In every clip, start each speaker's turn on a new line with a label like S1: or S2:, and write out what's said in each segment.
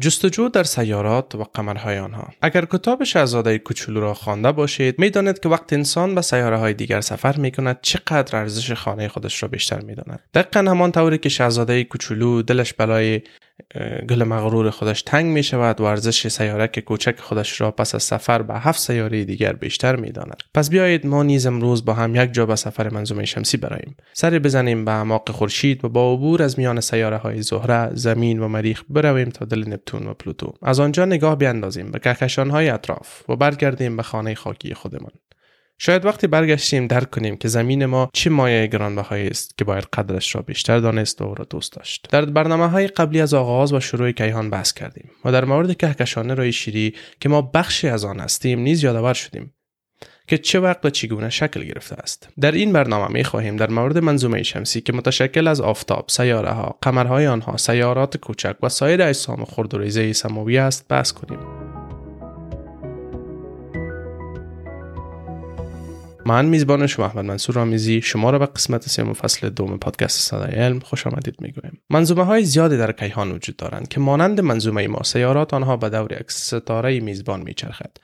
S1: جستجو در سیارات و قمرهای آنها. اگر کتاب شهزاده کوچولو را خوانده باشید می‌دانید که وقت انسان به سیاره های دیگر سفر می کند چقدر ارزش خانه خودش را بیشتر می داند دقیقا همان طوری که شهزاده کوچولو دلش برای گل مغرور خودش تنگ می شود و ارزش سیارک کوچک خودش را پس از سفر به هفت سیاره دیگر بیشتر می داند. پس بیایید ما نیز امروز با هم یک جا به سفر منظومه شمسی براییم سری بزنیم به اعماق خورشید و با عبور از میان سیاره های زهره زمین و مریخ برویم تا دل نپتون و پلوتو. از آنجا نگاه بیاندازیم به کهکشان های اطراف و برگردیم به خانه خاکی خودمان. شاید وقتی برگشتیم درک کنیم که زمین ما چه مایه گرانبهایی است که باید قدرش را بیشتر دانست و او را دوست داشت. در برنامه های قبلی از آغاز و شروع کیهان بحث کردیم و در مورد کهکشان رای شیری که ما بخشی از آن هستیم نیز یادآور شدیم که چه وقت و چگونه شکل گرفته است. در این برنامه می خواهیم در مورد منظومه شمسی که متشکل از آفتاب سیاره ها قمرهای آنها سیارات کوچک و سایر اجسام خرد و ریزه سماوی است بحث کنیم. من میزبان شما احمد منصور آمیزی شما را به قسمت سوم فصل دوم پادکست صدای علم خوش آمدید می‌گویم. منظومه های زیادی در کیهان وجود دارند که مانند منظومه ما سیارات آنها به دور یک ستاره میزبان میچرخد.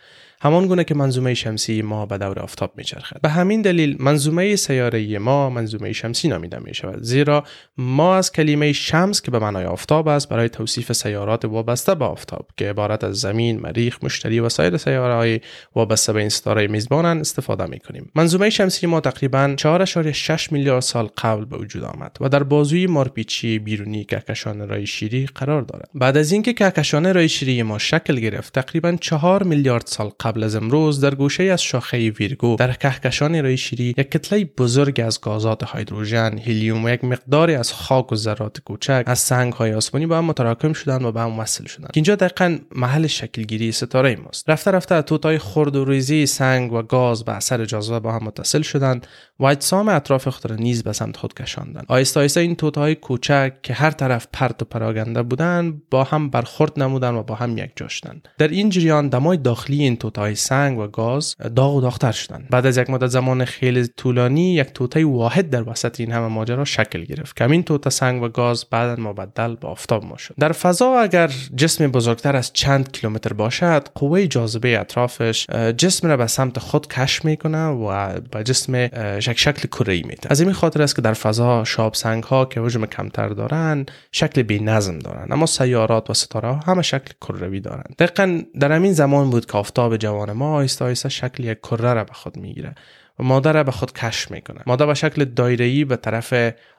S1: همان گونه که منظومه شمسی ما به دور آفتاب میچرخد. به همین دلیل منظومه سیاره ما منظومه شمسی نامیده می شود زیرا ما از کلمه شمس که به معنای آفتاب است برای توصیف سیارات وابسته به آفتاب که عبارت از زمین مریخ مشتری و سایر سیاره های وابسته به این ستاره میزبانند استفاده می کنیم منظومه شمسی ما تقریبا 4.6 میلیارد سال قبل به وجود آمد و در بازوی مارپیچی بیرونی کهکشان رای شیری قرار دارد. بعد از اینکه کهکشان رای شیری ما شکل گرفت تقریبا 4 میلیارد سال قبل از امروز در گوشه از شاخه ویرگو در کهکشان رای شیری یک کتله بزرگ از گازات هیدروژن هلیوم و یک مقداری از خاک و ذرات کوچک از سنگ های آسمانی با هم متراکم شدند و به هم وصل شدند اینجا دقیقا محل شکلگیری ستاره ماست. رفته رفته توتای خرد و ریزی سنگ و گاز به اثر جاذبه با هم متصل شدند و اجسام اطراف خود را نیز به سمت خود کشاندند آهسته آهسته این توتهای کوچک که هر طرف پرت و پراگنده بودند با هم برخورد نمودند و با هم یک شدند در این جریان دمای داخلی این توتهای سنگ و گاز داغ و داغتر شدند بعد از یک مدت زمان خیلی طولانی یک توته واحد در وسط این همه ماجرا شکل گرفت. که این توته سنگ و گاز بعدا مبدل به آفتاب ما شد در فضا اگر جسم بزرگتر از چند کیلومتر باشد قوه جاذبه اطرافش جسم را به سمت خود کش می‌کنه و به جسم شک شکل کره میده. از این خاطر است که در فضا شاب سنگ ها که حجم کمتر دارن شکل بی نظم دارن. اما سیارات و ستاره ها همه شکل کروی دارند دقیقا در همین زمان بود که آفتاب جوان ما آهسته آهسته شکل یک کره را به خود می‌گیره و ماده را به خود کش می‌کنه. ماده به شکل دایره‌ای به طرف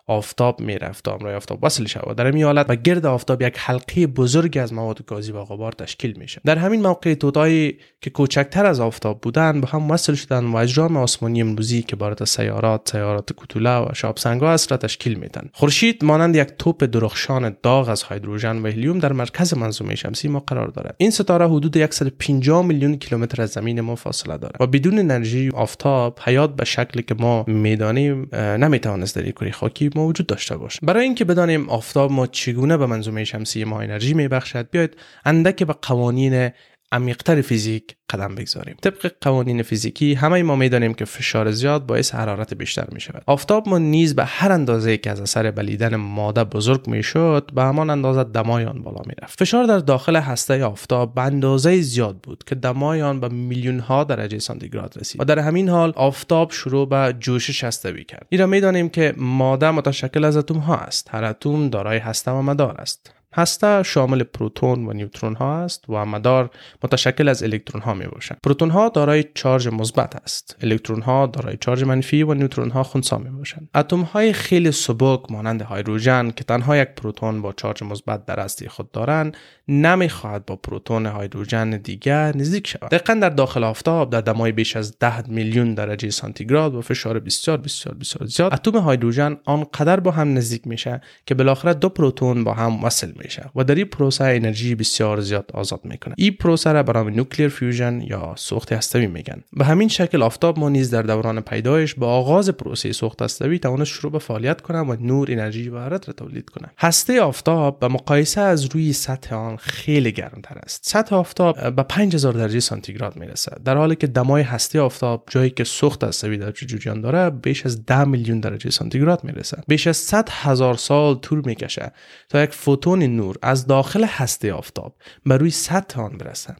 S1: آفتاب می‌رفت آمرای آفتاب وصل و در این حالت و گرد آفتاب یک حلقه بزرگی از مواد گازی و غبار تشکیل میشه در همین موقع توتایی که کوچکتر از آفتاب بودند به هم وصل شدند و اجرام آسمانی امروزی که بارد سیارات سیارات کوتوله و شاب سنگا است را تشکیل میدن خورشید مانند یک توپ درخشان داغ از هیدروژن و هلیوم در مرکز منظومه شمسی ما قرار دارد. این ستاره حدود 150 میلیون کیلومتر از زمین ما فاصله دارد و بدون انرژی آفتاب حیات به شکلی که ما می‌دانیم نمی‌توانست در کره خاکی موجود داشته باشه برای اینکه بدانیم آفتاب ما چگونه به منظومه شمسی ما انرژی میبخشد بیاید اندک به قوانین عمیقتر فیزیک قدم بگذاریم. طبق قوانین فیزیکی همه ما می‌دانیم که فشار زیاد باعث حرارت بیشتر می شود آفتاب ما نیز به هر اندازه که از اثر بلیدن ماده بزرگ می شد به همان اندازه دمای آن بالا می رفت فشار در داخل هسته آفتاب به اندازه زیاد بود که دمای آن به میلیون ها درجه سانتیگراد رسید. و در همین حال آفتاب شروع به جوشش هستوی کرد. این را می‌دانیم که ماده متشکل از اتم ها است. هر اتم دارای هسته و مدار است. هسته شامل پروتون و نیوترون ها است و مدار متشکل از الکترون ها می باشند پروتون ها دارای چارج مثبت است. الکترون ها دارای چارج منفی و نیوترون ها خنثی می باشند اتم های خیلی سبک مانند هیدروژن که تنها یک پروتون با چارج مثبت در هسته خود دارند نمی‌خواهد با پروتون هیدروژن دیگر نزدیک شود. دقیقا در داخل آفتاب در دمای بیش از 10 میلیون درجه سانتیگراد و فشار بسیار بسیار بسیار زیاد اتم هیدروژن آنقدر با هم نزدیک میشه که بالاخره دو پروتون با هم وصل میشه و در این پروسه انرژی بسیار زیاد آزاد می‌کنه. این پروسه را برای nuclear fusion یا سوخت هستوی میگن به همین شکل آفتاب ما نیز در دوران پیدایش با آغاز پروسه سوخت هستوی توانست شروع به فعالیت کنه و نور انرژی و حرارت را تولید کنه. هسته آفتاب به مقایسه از روی سطح آن خیلی گرمتر است. سطح آفتاب به 5000 درجه سانتیگراد می‌رسه. در حالی که دمای هسته آفتاب جایی که سوخت هستوی در جریان داره بیش از 10 میلیون درجه سانتیگراد می‌رسه. بیش از 100 هزار سال طول می‌کشه تا یک فوتون نور از داخل هسته آفتاب بر روی سطح آن برسه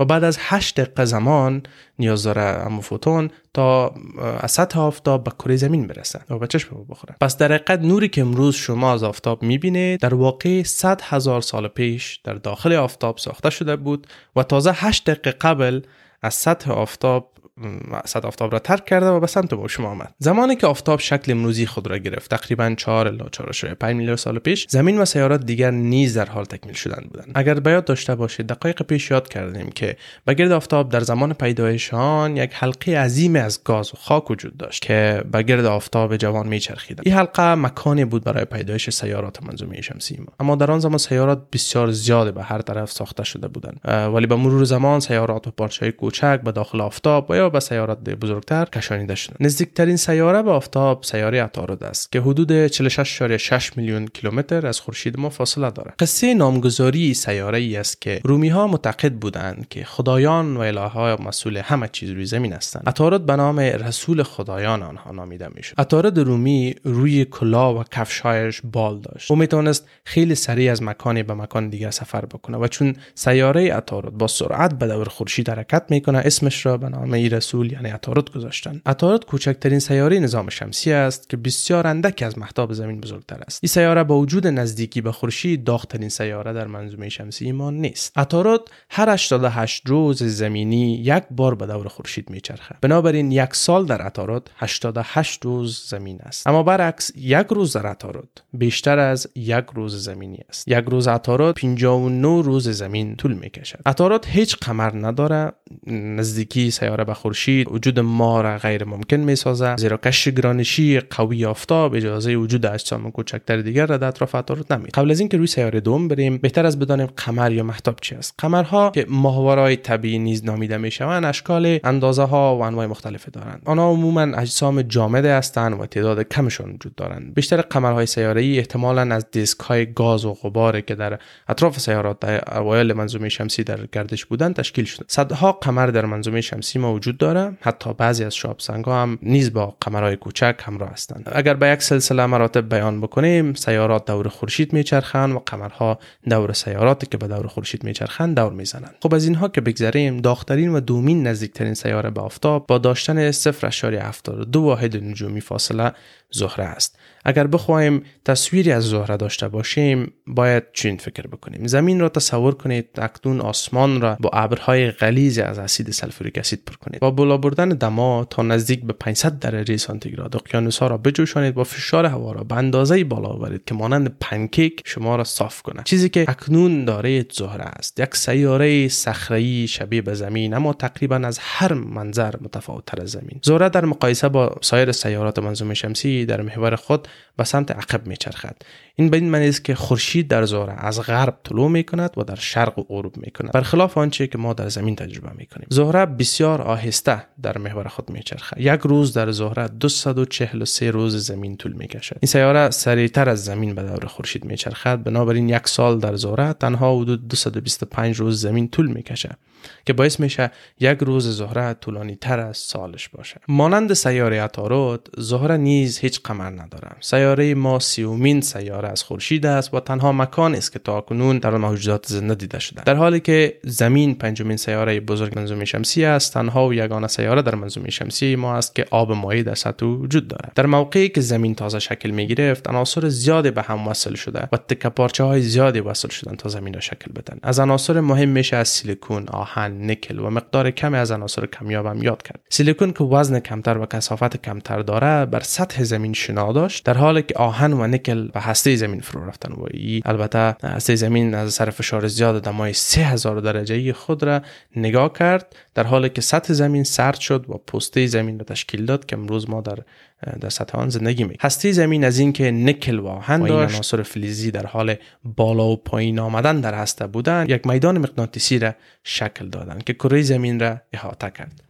S1: و بعد از 8 دقیقه زمان نیاز داره امو فوتون تا از سطح آفتاب به کره زمین برسه و به چشم بخوره. پس در حقیقت نوری که امروز شما از آفتاب می‌بینه در واقع 100 هزار سال پیش در داخل آفتاب ساخته شده بود و تازه 8 دقیقه قبل از سطح آفتاب صد آفتاب را ترک کرده و به سمت با شما آمد. زمانی که آفتاب شکل امروزی خود را گرفت تقریبا 4 الی 4.5 میلیارد سال پیش زمین و سیارات دیگر نیز در حال تکمیل شدن بودند. اگر به یاد داشته باشید دقایق پیش یاد کردیم که به گرد آفتاب در زمان پیدایش آن یک حلقه عظیم از گاز و خاک وجود داشت که به گرد آفتاب جوان میچرخید این حلقه مکانی بود برای پیدایش سیارات منظومه شمسی ما. اما در آن زمان سیارات بسیار زیاد به هر طرف ساخته شده بودند. ولی به مرور زمان سیارات و پارچه کوچک به داخل آفتاب و یا به سیارات بزرگتر کشانیده شده نزدیکترین سیاره به آفتاب سیاره عطارد است که حدود 46.6 میلیون کیلومتر از خورشید ما فاصله دارد. قصه نامگذاری سیاره ای است که رومی ها معتقد بودند که خدایان و اله مسئول همه چیز روی زمین هستند. عطارد به نام رسول خدایان آنها نامیده می‌شد. عطارد رومی روی کلا و کفشایش بال داشت. او می‌تونست خیلی سریع از مکانی به مکان دیگر سفر بکنه و چون سیاره عطارد با سرعت به دور خورشید حرکت می‌کنه اسمش را به نام رسول یعنی عطارد گذاشتن. عطارد کوچکترین سیاره نظام شمسی است که بسیار اندک از مهتاب زمین بزرگتر است. این سیاره با وجود نزدیکی به خورشید داغترین سیاره در منظومه شمسی ایمان نیست. عطارد هر 88 روز زمینی یک بار به دور خورشید میچرخه. بنابراین یک سال در عطارد 88 روز زمین است. اما برعکس یک روز در عطارد بیشتر از یک روز زمینی است. یک روز عطارد 59 روز زمین طول می‌کشد. عطارد هیچ قمر نداره. نزدیکی سیاره به وجود ما را غیر ممکن می سازه زیرا کشف گرانشی قوی آفتاب اجازه وجود اجسام کوچکتر دیگر را در اطراف عطارد نمی قبل از اینکه روی سیاره دوم بریم بهتر از بدانیم قمر یا محتاب چی است. قمرها که ماهوارهای طبیعی نیز نامیده می شوند اشکال اندازه ها و انواع مختلفی دارند. آنها عموما اجسام جامد هستند و تعداد کمشون وجود دارند. بیشتر قمرهای سیاره ای احتمالا از دیسک های گاز و غباری که در اطراف سیارات در اوایل منظومه شمسی در گردش بودند تشکیل شده. صدها قمر در منظومه شمسی ما داره. حتی بعضی از شاب ها هم نیز با قمرهای کوچک همراه هستند. اگر به یک سلسله مراتب بیان بکنیم سیارات دور خورشید میچرخند و قمرها دور سیاراتی که به دور خورشید میچرخند دور می‌زنند. خب از اینها که بگذریم داخترین و دومین نزدیکترین سیاره به آفتاب با داشتن 0.72 واحد نجومی فاصله زهره است. اگر بخوایم تصویری از زهره داشته باشیم باید چنین فکر بکنیم. زمین را تصور کنید اکنون آسمان را با ابرهای غلیظ از اسید سلفوریک اسید پر کنید. با بالا بردن دما تا نزدیک به 500 درجه سانتیگراد اقیانوس ها را بجوشانید با فشار هوا را به اندازه بالا آورید که مانند پنکیک شما را صاف کنه چیزی که اکنون داره زهره است. یک سیاره صخره‌ای شبیه به زمین اما تقریبا از هر منظر متفاوت تر از زمین. زهره در مقایسه با سایر سیارات منظومه شمسی در محور خود به سمت عقب میچرخد. این به این معنی است که خورشید در زهره از غرب طلوع می کند و در شرق و غروب می کند برخلاف آنچه که ما در زمین تجربه می کنیم زهره بسیار آهسته در محور خود می چرخد یک روز در زهره 243 روز زمین طول می کشد این سیاره سریعتر از زمین به دور خورشید می چرخد بنابراین یک سال در زهره تنها حدود 225 روز زمین طول می کشد که باعث میشه یک روز زهره طولانی تر از سالش باشه. مانند سیاره عطارد زهره نیز هیچ قمر نداره سیاره ما سیومین سیاره از خورشید است و تنها مکان است که تا کنون در موجودات زنده دیده شده. در حالی که زمین پنجمین سیاره بزرگ منظومه شمسی است تنها و یگانه سیاره در منظومه شمسی ما است که آب مایع در سطح وجود دارد. در موقعی که زمین تازه شکل می گرفت عناصر زیادی به هم وصل شده و تکه پارچه های زیادی وصل شدن تا زمین را شکل بدن. از عناصر مهم میشه از سیلیکون آهن نکل و مقدار کمی از عناصر کمیاب هم یاد کرد. سیلیکون که وزن کمتر و کثافت کمتر داره بر سطح زمین شنا داشت. در حالی که آهن و نکل به هسته زمین فرو رفتن و ای البته هسته زمین از سر فشار زیاد دمای 3000 درجه خود را نگاه کرد در حالی که سطح زمین سرد شد و پوسته زمین را تشکیل داد که امروز ما در در سطح آن زندگی می هسته زمین از اینکه نکل و آهن داشت عناصر فلزی در حال بالا و پایین آمدن در هسته بودن یک میدان مغناطیسی را شکل دادند که کره زمین را احاطه کرد.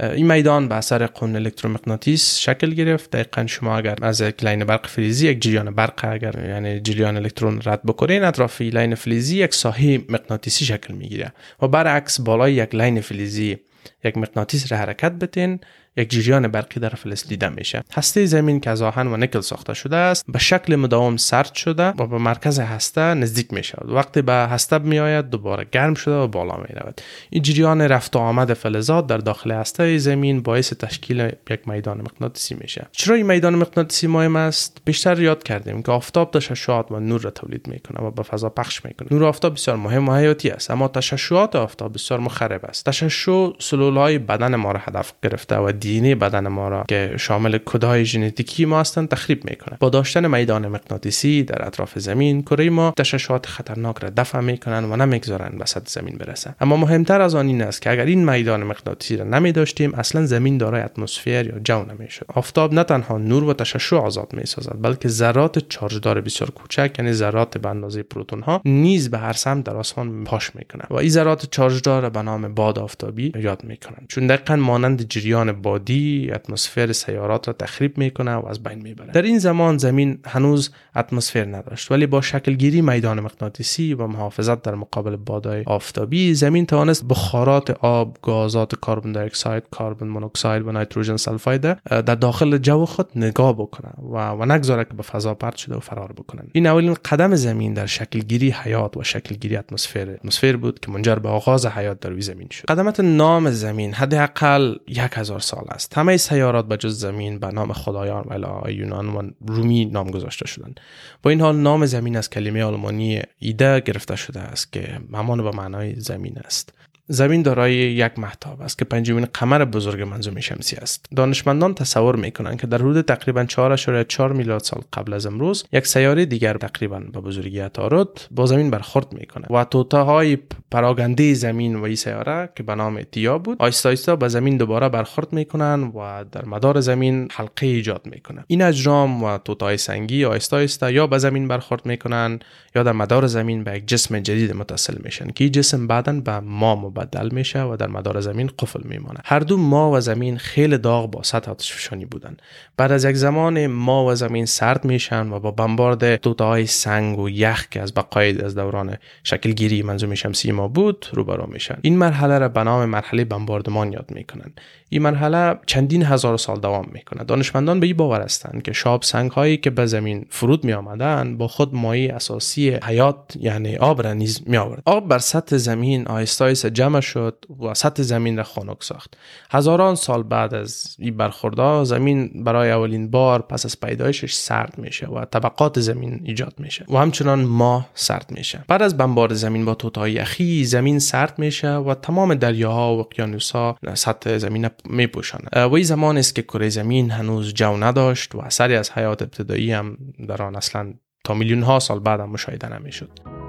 S1: این میدان به اثر قانون الکترومغناطیس شکل گرفت. دقیقا شما اگر از یک لاین برق فلزی یک جریان برق اگر یعنی جریان الکترون رد بکنین اطراف لاین فلزی یک ساحه مغناطیسی شکل می‌گیره و برعکس بالای یک لاین فلزی یک مغناطیس را حرکت بتین. یک جریان برقی در فلز دیده میشه. هسته زمین که از آهن و نکل ساخته شده است به شکل مداوم سرد شده و به مرکز هسته نزدیک می شود وقتی به هسته می آید دوباره گرم شده و بالا می رود این جریان رفت و آمد فلزات در داخل هسته زمین باعث تشکیل یک میدان مغناطیسی میشه. چرا این میدان مغناطیسی مهم است پیشتر یاد کردیم که آفتاب تشعشعات و نور را تولید می‌کنه و به فضا پخش می‌کنه. نور آفتاب بسیار مهم و حیاتی است اما تشعشعات آفتاب بسیار مخرب است. تشعشع سلول های بدن ما را هدف گرفته و DNA بدن ما را که شامل کدهای ژنتیکی ما هستند تخریب می‌کنه. با داشتن میدان مغناطیسی در اطراف زمین کره ما تشعشعات خطرناک را دفع می‌کنن و نمی‌گذارن سطح زمین برسه. اما مهمتر از آن این است که اگر این میدان مغناطیسی را نمی داشتیم اصلا زمین دارای اتمسفر یا جو نمی‌شد. آفتاب نه تنها نور و تشعشع آزاد می سازد بلکه ذرات چارجدار بسیار کوچک یعنی ذرات به اندازه پروتون ها نیز به هر سمت در آسمان پاش می‌کنن و این ذرات چارجدار به نام باد آفتابی یاد می‌کنن چون دقیقا مانند جریان بادی اتمسفر سیارات را تخریب می‌کنه و از بین می‌بره. در این زمان زمین هنوز اتمسفر نداشت ولی با شکلگیری میدان مغناطیسی و محافظت در مقابل بادهای آفتابی زمین توانست بخارات آب گازات کربن دی اکساید کربن مونوکساید و نیتروژن سلفاید در داخل جو خود نگاه بکنه و, و نگذاره که به فضا پرت شده و فرار بکنن. این اولین قدم زمین در شکلگیری حیات و شکلگیری اتمسفر اتمسفر بود که منجر به آغاز حیات در روی زمین شد. قدمت نام زمین حداقل یک هزار سال است. همه سیارات به جز زمین به نام خدایان و یونان و رومی نام گذاشته شدند. با این حال نام زمین از کلمه آلمانی ایده گرفته شده است که همان به معنای زمین است. زمین دارای یک محتاب است که پنجمین قمر بزرگ منظومه شمسی است. دانشمندان تصور می‌کنند که در حدود تقریبا 4.4 میلیارد سال قبل از امروز یک سیاره دیگر تقریبا به بزرگی عطارد با زمین برخورد می‌کنه و توتاهای پراگنده زمین و این سیاره که به نام تیا بود آیستا آیستا به زمین دوباره برخورد می‌کنن و در مدار زمین حلقه ایجاد می‌کنن این اجرام و توتاهای سنگی آیستا آیستا یا به زمین برخورد می‌کنن یا در مدار زمین به یک جسم جدید متصل میشن که جسم بعدا به ما مبدل میشه و در مدار زمین قفل میمانه. هر دو ما و زمین خیلی داغ با سطح آتشفشانی بودن. بعد از یک زمان ما و زمین سرد میشن و با بمبارد توتاهای سنگ و یخ که از بقای از دوران شکلگیری منظومه شمسی ما بود روبرو میشن. این مرحله را به نام مرحله بمباردمان یاد می‌کنن. این مرحله چندین هزار سال دوام می‌کنه دانشمندان به این باور هستند که شاب سنگ هایی که به زمین فرود می آمدن با خود مایع اساسی حیات یعنی آب را نیز می آورد آب بر سطح زمین آهسته جمع شد و سطح زمین را خنک ساخت. هزاران سال بعد از این برخوردها زمین برای اولین بار پس از پیدایشش سرد میشه و طبقات زمین ایجاد میشه و همچنان ماه سرد میشه. بعد از بمبار زمین با توتای یخی زمین سرد میشه و تمام دریاها و اقیانوسها سطح زمین میپوشانه و این زمان است که کره زمین هنوز جو نداشت و اثری از حیات ابتدایی هم در آن اصلا تا میلیون ها سال بعد هم مشاهده نمی‌شد.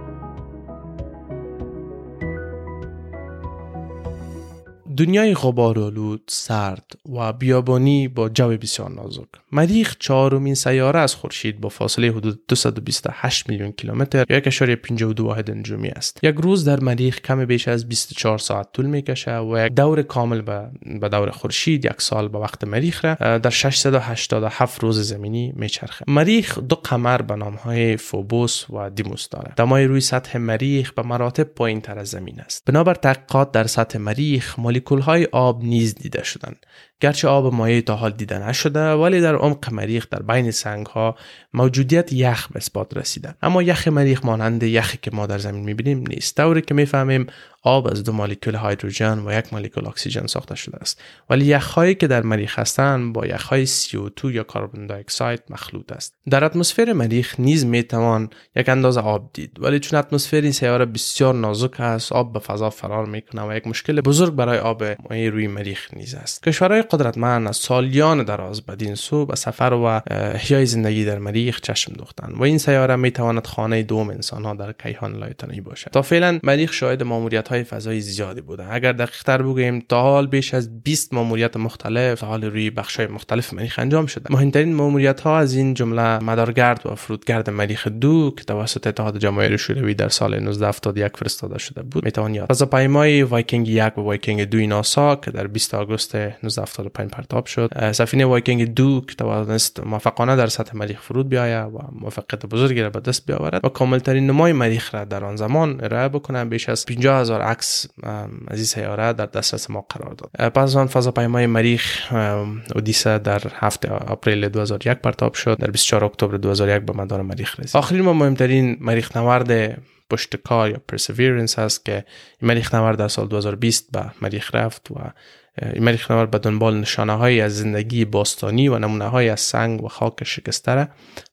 S1: دنیای غبارآلود سرد و بیابانی با جو بسیار نازک. مریخ چهارمین سیاره از خورشید با فاصله حدود 228 میلیون کیلومتر یا 1.52 واحد نجومی است. یک روز در مریخ کم بیش از 24 ساعت طول می‌کشه و یک دور کامل به دور خورشید یک سال به وقت مریخ را در 687 روز زمینی میچرخه. مریخ دو قمر به نام های فوبوس و دیموس دارد. دمای روی سطح مریخ به مراتب پایین تر از زمین است. بنابر تحقیقات در سطح مریخ مولکول های آب نیز دیده شدند. گرچه آب مایع تا حال دیده نشده ولی در عمق مریخ در بین سنگ ها موجودیت یخ به اثبات رسیده. اما یخ مریخ مانند یخی که ما در زمین می‌بینیم نیست. طوری که می‌فهمیم آب از دو مولکول هیدروژن و یک مولکول اکسیژن ساخته شده است. ولی یخهایی که در مریخ هستند با یخهای CO2 یا کربن اکساید مخلوط است. در اتمسفر مریخ نیز می‌توان یک اندازه آب دید. ولی چون اتمسفر این سیاره بسیار نازک است آب به فضا فرار می‌کنه و یک مشکل بزرگ برای آب مایع روی مریخ نیز است. کشورهای قدرتمند از سالیان دراز بدین سو به سفر و احیای زندگی در مریخ چشم دوختند و این سیاره می‌تواند خانه دوم انسانها در کیهان لایتناهی باشد. تا فعلا مریخ شاهد ماموریت های فضایی زیادی بوده اگر دقیق تر بگوییم تا حال بیش از 20 ماموریت مختلف تا حال روی بخش های مختلف مریخ انجام شده. مهمترین ماموریت ها از این جمله مدارگرد و فرودگرد مریخ دو که توسط اتحاد جماهیر شوروی در سال 1971 فرستاده شده بود. می‌توان یاد. فضاپیمای وایکینگ یک و وایکینگ دو ناسا که در 20 آگوست 1975 پرتاب شد سفینه وایکینگ دو که توانست موفقانه در سطح مریخ فرود بیاید و موفقیت بزرگی را به دست بیاورد و کاملترین نمای مریخ را در آن زمان ارائه بکنه. بیش از 50 هزار هزار عکس از این سیاره در دسترس ما قرار داد. پس آن فضاپیمای مریخ اودیسه در هفته آپریل 2001 پرتاب شد. در 24 اکتبر 2001 به مدار مریخ رسید. آخرین و مهمترین مریخ نورد پشتکار یا پرسیویرنس هست که مریخ نورد در سال 2020 به مریخ رفت و مریخ نورد به دنبال نشانه های از زندگی باستانی و نمونه های از سنگ و خاک شکسته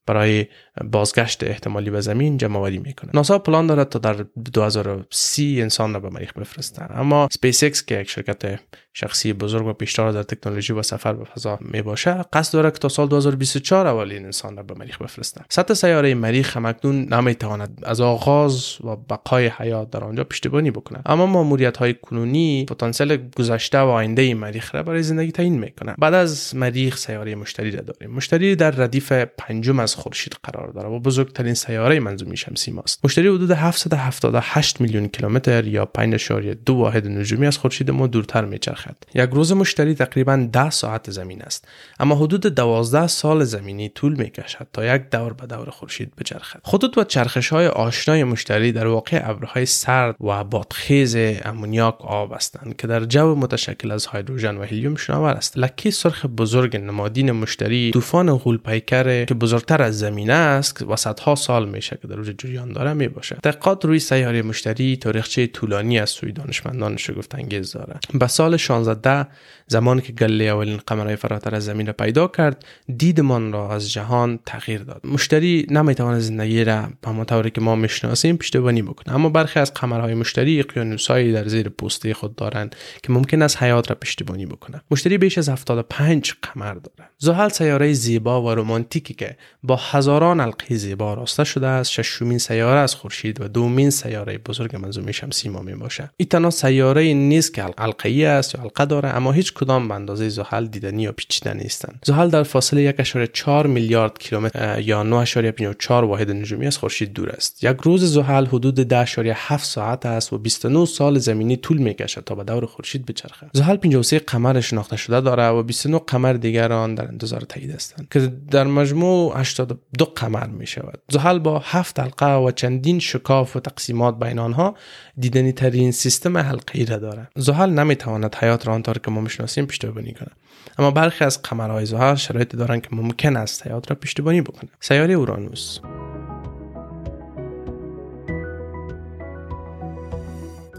S1: برای بازگشت احتمالی به زمین جمع آوری می‌کنه. ناسا پلان دارد تا در 2030 انسان را به مریخ بفرستن. اما سپیس اکس که یک شرکت شخصی بزرگ و پیشتاز در تکنولوژی و سفر به فضا می باشه قصد دارد که تا سال 2024 اولین انسان را به مریخ بفرستن. سطح سیاره مریخ همکنون نمی‌تواند از آغاز و بقای حیات در آنجا پشتیبانی بکنه اما ماموریت های کنونی پتانسیل گذشته و آینده مریخ را برای زندگی تعیین می‌کنه بعد از مریخ سیاره مشتری را داریم. مشتری در ردیف پنجم از خورشید قرار داره. و بزرگترین سیاره منظومه شمسی ماست مشتری حدود 778 میلیون کیلومتر یا 5.2 واحد نجومی از خورشید ما دورتر میچرخد. یک روز مشتری تقریبا 10 ساعت زمین است. اما حدود 12 سال زمینی طول می‌کشد تا یک دور به دور خورشید بچرخد. خطوط و چرخش های آشنای مشتری در واقع ابرهای سرد و بادخیز امونیاک آب هستند که در جو متشکل از هیدروژن و هلیوم شناور است. لکه سرخ بزرگ نمادین مشتری طوفان غول پیکر که بزرگتر از زمینه است و صدها سال میشه که در روز جریان داره می باشه تحقیقات روی سیاره مشتری تاریخچه طولانی از سوی دانشمندان شگفت انگیز داره. به سال 1610 زمانی که گله اولین قمرهای فراتر از زمین را پیدا کرد دیدمان را از جهان تغییر داد. مشتری نمی‌تواند زندگی را به همون که ما می‌شناسیم پشتیبانی بکنه. اما برخی از قمرهای مشتری اقیانوسهایی در زیر پوسته خود دارند که ممکن است حیات را پشتیبانی بکنه. مشتری بیش از 75 قمر دارد. زحل سیاره زیبا و رمانتیکی که با هزاران حلقه زیبا راسته شده است. ششمین سیاره از خورشید و دومین سیاره بزرگ منظومه شمسی ما می باشه این تنها سیاره نیست که حلقه ای است یا حلقه داره اما هیچ کدام به اندازه زحل دیدنی یا پیچیده نیستند. زحل در فاصله 1.4 میلیارد کیلومتر یا 9.54 واحد نجومی از خورشید دور است. یک روز زحل حدود 10.7 ساعت است و 29 سال زمینی طول می‌کشد تا به دور خورشید بچرخد. زحل 53 قمر شناخته شده داره و 29 قمر دیگر آن در انتظار تایید هستند. که در مجموع 82 قمر می شود زحل با هفت حلقه و چندین شکاف و تقسیمات بین آنها دیدنی ترین سیستم حلقه را دارد. زحل نمی تواند حیات را آنطور که ما می‌شناسیم پشتیبانی کنه اما برخی از قمرهای زحل شرایط دارند که ممکن است حیات را پشتیبانی بکنه سیاره اورانوس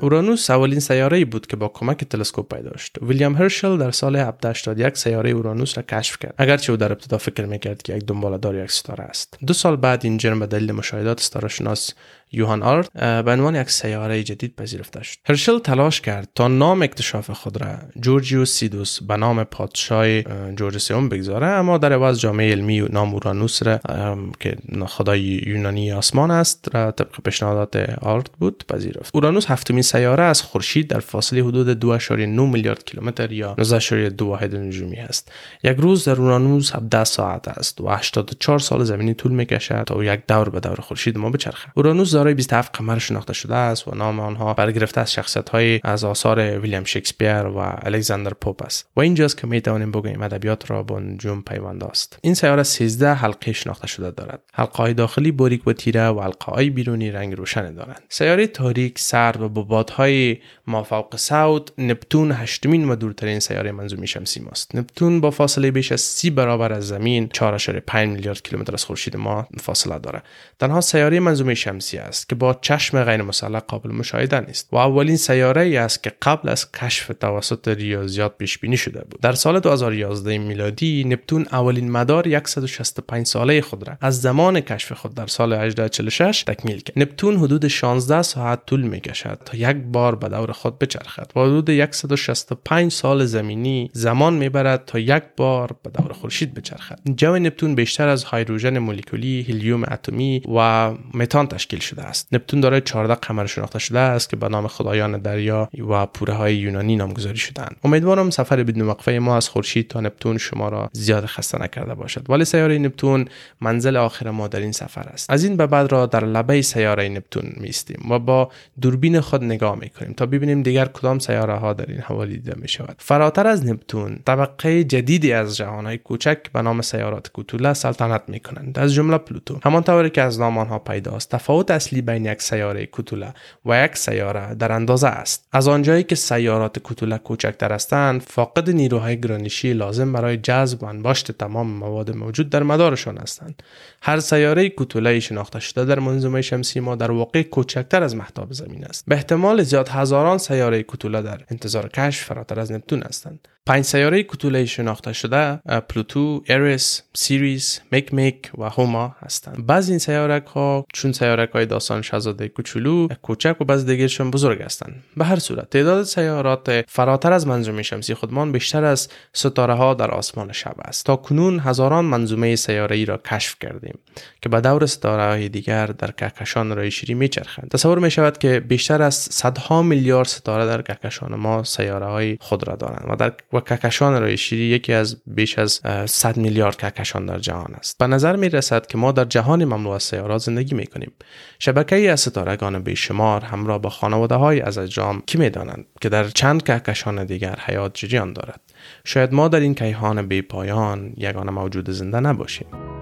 S1: اورانوس اولین سیاره بود که با کمک تلسکوپ پیدا شد. ویلیام هرشل در سال 1781 سیاره اورانوس را کشف کرد. اگرچه او در ابتدا فکر می‌کرد که یک دنباله‌دار یک ستاره است. دو سال بعد این جرم به دلیل مشاهدات ستاره‌شناس یوهان آرت به عنوان یک سیاره جدید پذیرفته شد. هرشل تلاش کرد تا نام اکتشاف خود را جورجیوس سیدوس به نام پادشاه جورج سوم بگذاره اما در عوض جامعه علمی نام اورانوس را که خدای یونانی آسمان است را طبق پیشنهادات آرت بود پذیرفت. اورانوس هفتمین سیاره از خورشید در فاصله حدود 2.9 میلیارد کیلومتر یا 19.2 واحد نجومی است. یک روز در اورانوس 17 ساعت است و 84 سال زمینی طول می‌کشد تا یک دور به دور خورشید ما بچرخه. اورانوس دارای 27 قمر شناخته شده است و نام آنها برگرفته از شخصیت های از آثار ویلیام شکسپیر و الکساندر پوپ است. و اینجاست که می توانیم بگوییم ادبیات را با نجوم پیوند است. این سیاره 13 حلقه شناخته شده دارد. حلقه های داخلی باریک و تیره و حلقه های بیرونی رنگ روشن دارند. سیاره تاریک سرد و با بادهای مافوق صوت نپتون هشتمین و دورترین سیاره منظومه شمسی ماست. نپتون با فاصله بیش از 30 برابر از زمین 4.5 میلیارد کیلومتر از خورشید ما فاصله دارد. تنها سیاره منظومه شمسی است که با چشم غیر مسلح قابل مشاهده نیست و اولین سیاره ای است که قبل از کشف توسط ریاضیات پیش بینی شده بود. در سال 2011 میلادی نپتون اولین مدار 165 ساله خود را از زمان کشف خود در سال 1846 تکمیل کرد. نپتون حدود 16 ساعت طول می کشد تا یک بار به دور خود بچرخد و حدود 165 سال زمینی زمان می‌برد تا یک بار به دور خورشید بچرخد. جو نپتون بیشتر از هیدروژن مولکولی هلیوم اتمی و متان تشکیل شده است. نپتون دارای 14 قمر شناخته شده است که به نام خدایان دریا و پوره های یونانی نامگذاری شدند امیدوارم سفر بدون وقفه ما از خورشید تا نپتون شما را زیاد خسته نکرده باشد. ولی سیاره نپتون منزل آخر ما در این سفر است. از این به بعد را در لبه سیاره نپتون میستیم و با دوربین خود نگاه می‌کنیم تا ببینیم دیگر کدام سیاره ها در این حوالی دیده می شود فراتر از نپتون طبقه جدیدی از جهان های کوچک به نام سیارات کوتوله سلطنت می کنند از جمله پلوتو. همانطوری که از نام آنها پیداست تفاوت اصلی بین یک سیاره کوتوله و یک سیاره در اندازه است. از آنجایی که سیارات کوتوله کوچکتر هستند فاقد نیروهای گرانشی لازم برای جذب و انباشت تمام مواد موجود در مدارشان هستند. هر سیاره کوتوله شناخته شده در منظومه شمسی ما در واقع کوچکتر از مهتاب زمین است. به احتمال زیاد هزاران سیاره کوتوله در انتظار کشف فراتر از نپتون هستند. پنج سیاره کوتوله شناخته شده پلوتو، اریس، سیریس، میک‌میک و هومیا هستند. بعضی این سیارک ها چون سیارک های داستان شاهزاده کوچولو، کوچک و بعض دیگرشون بزرگ هستند. به هر صورت تعداد سیارات فراتر از منظومه شمسی خودمان بیشتر از ستاره ها در آسمان شب است. تا کنون هزاران منظومه سیاره ای را کشف کردیم که به دور ستاره های دیگر در کهکشان رای شیری میچرخند. تصور می شود که بیشتر از صدها میلیارد ستاره در کهکشان ما سیاره های خود را دارند و در و کهکشان رای شیری یکی از بیش از 100 میلیارد کهکشان در جهان است به نظر می رسد که ما در جهان مملو از سیارات زندگی می کنیم شبکه از ستارگان بیشمار همراه با خانواده های از اجرام کی می دانند که در چند کهکشان دیگر حیات جریان دارد. شاید ما در این کیهان بی پایان یگانه موجود زنده نباشیم.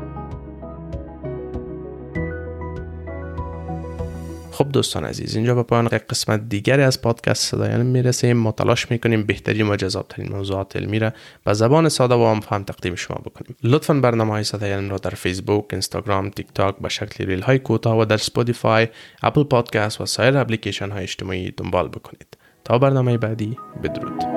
S1: خب دوستان عزیز اینجا به پایان قسمت دیگری از پادکست صدای علم می‌رسیم. ما تلاش می‌کنیم بهترین و جذابترین موضوعات علمی را به زبان ساده و فهم تقدیم شما بکنیم. لطفا برنامه های صدای علم را در فیسبوک اینستاگرام تیک تاک به شکل reel های کوتاه و در Spotify Apple Podcast و سایر اپلیکیشن های اجتماعی دنبال بکنید. تا برنامه بعدی بدرود.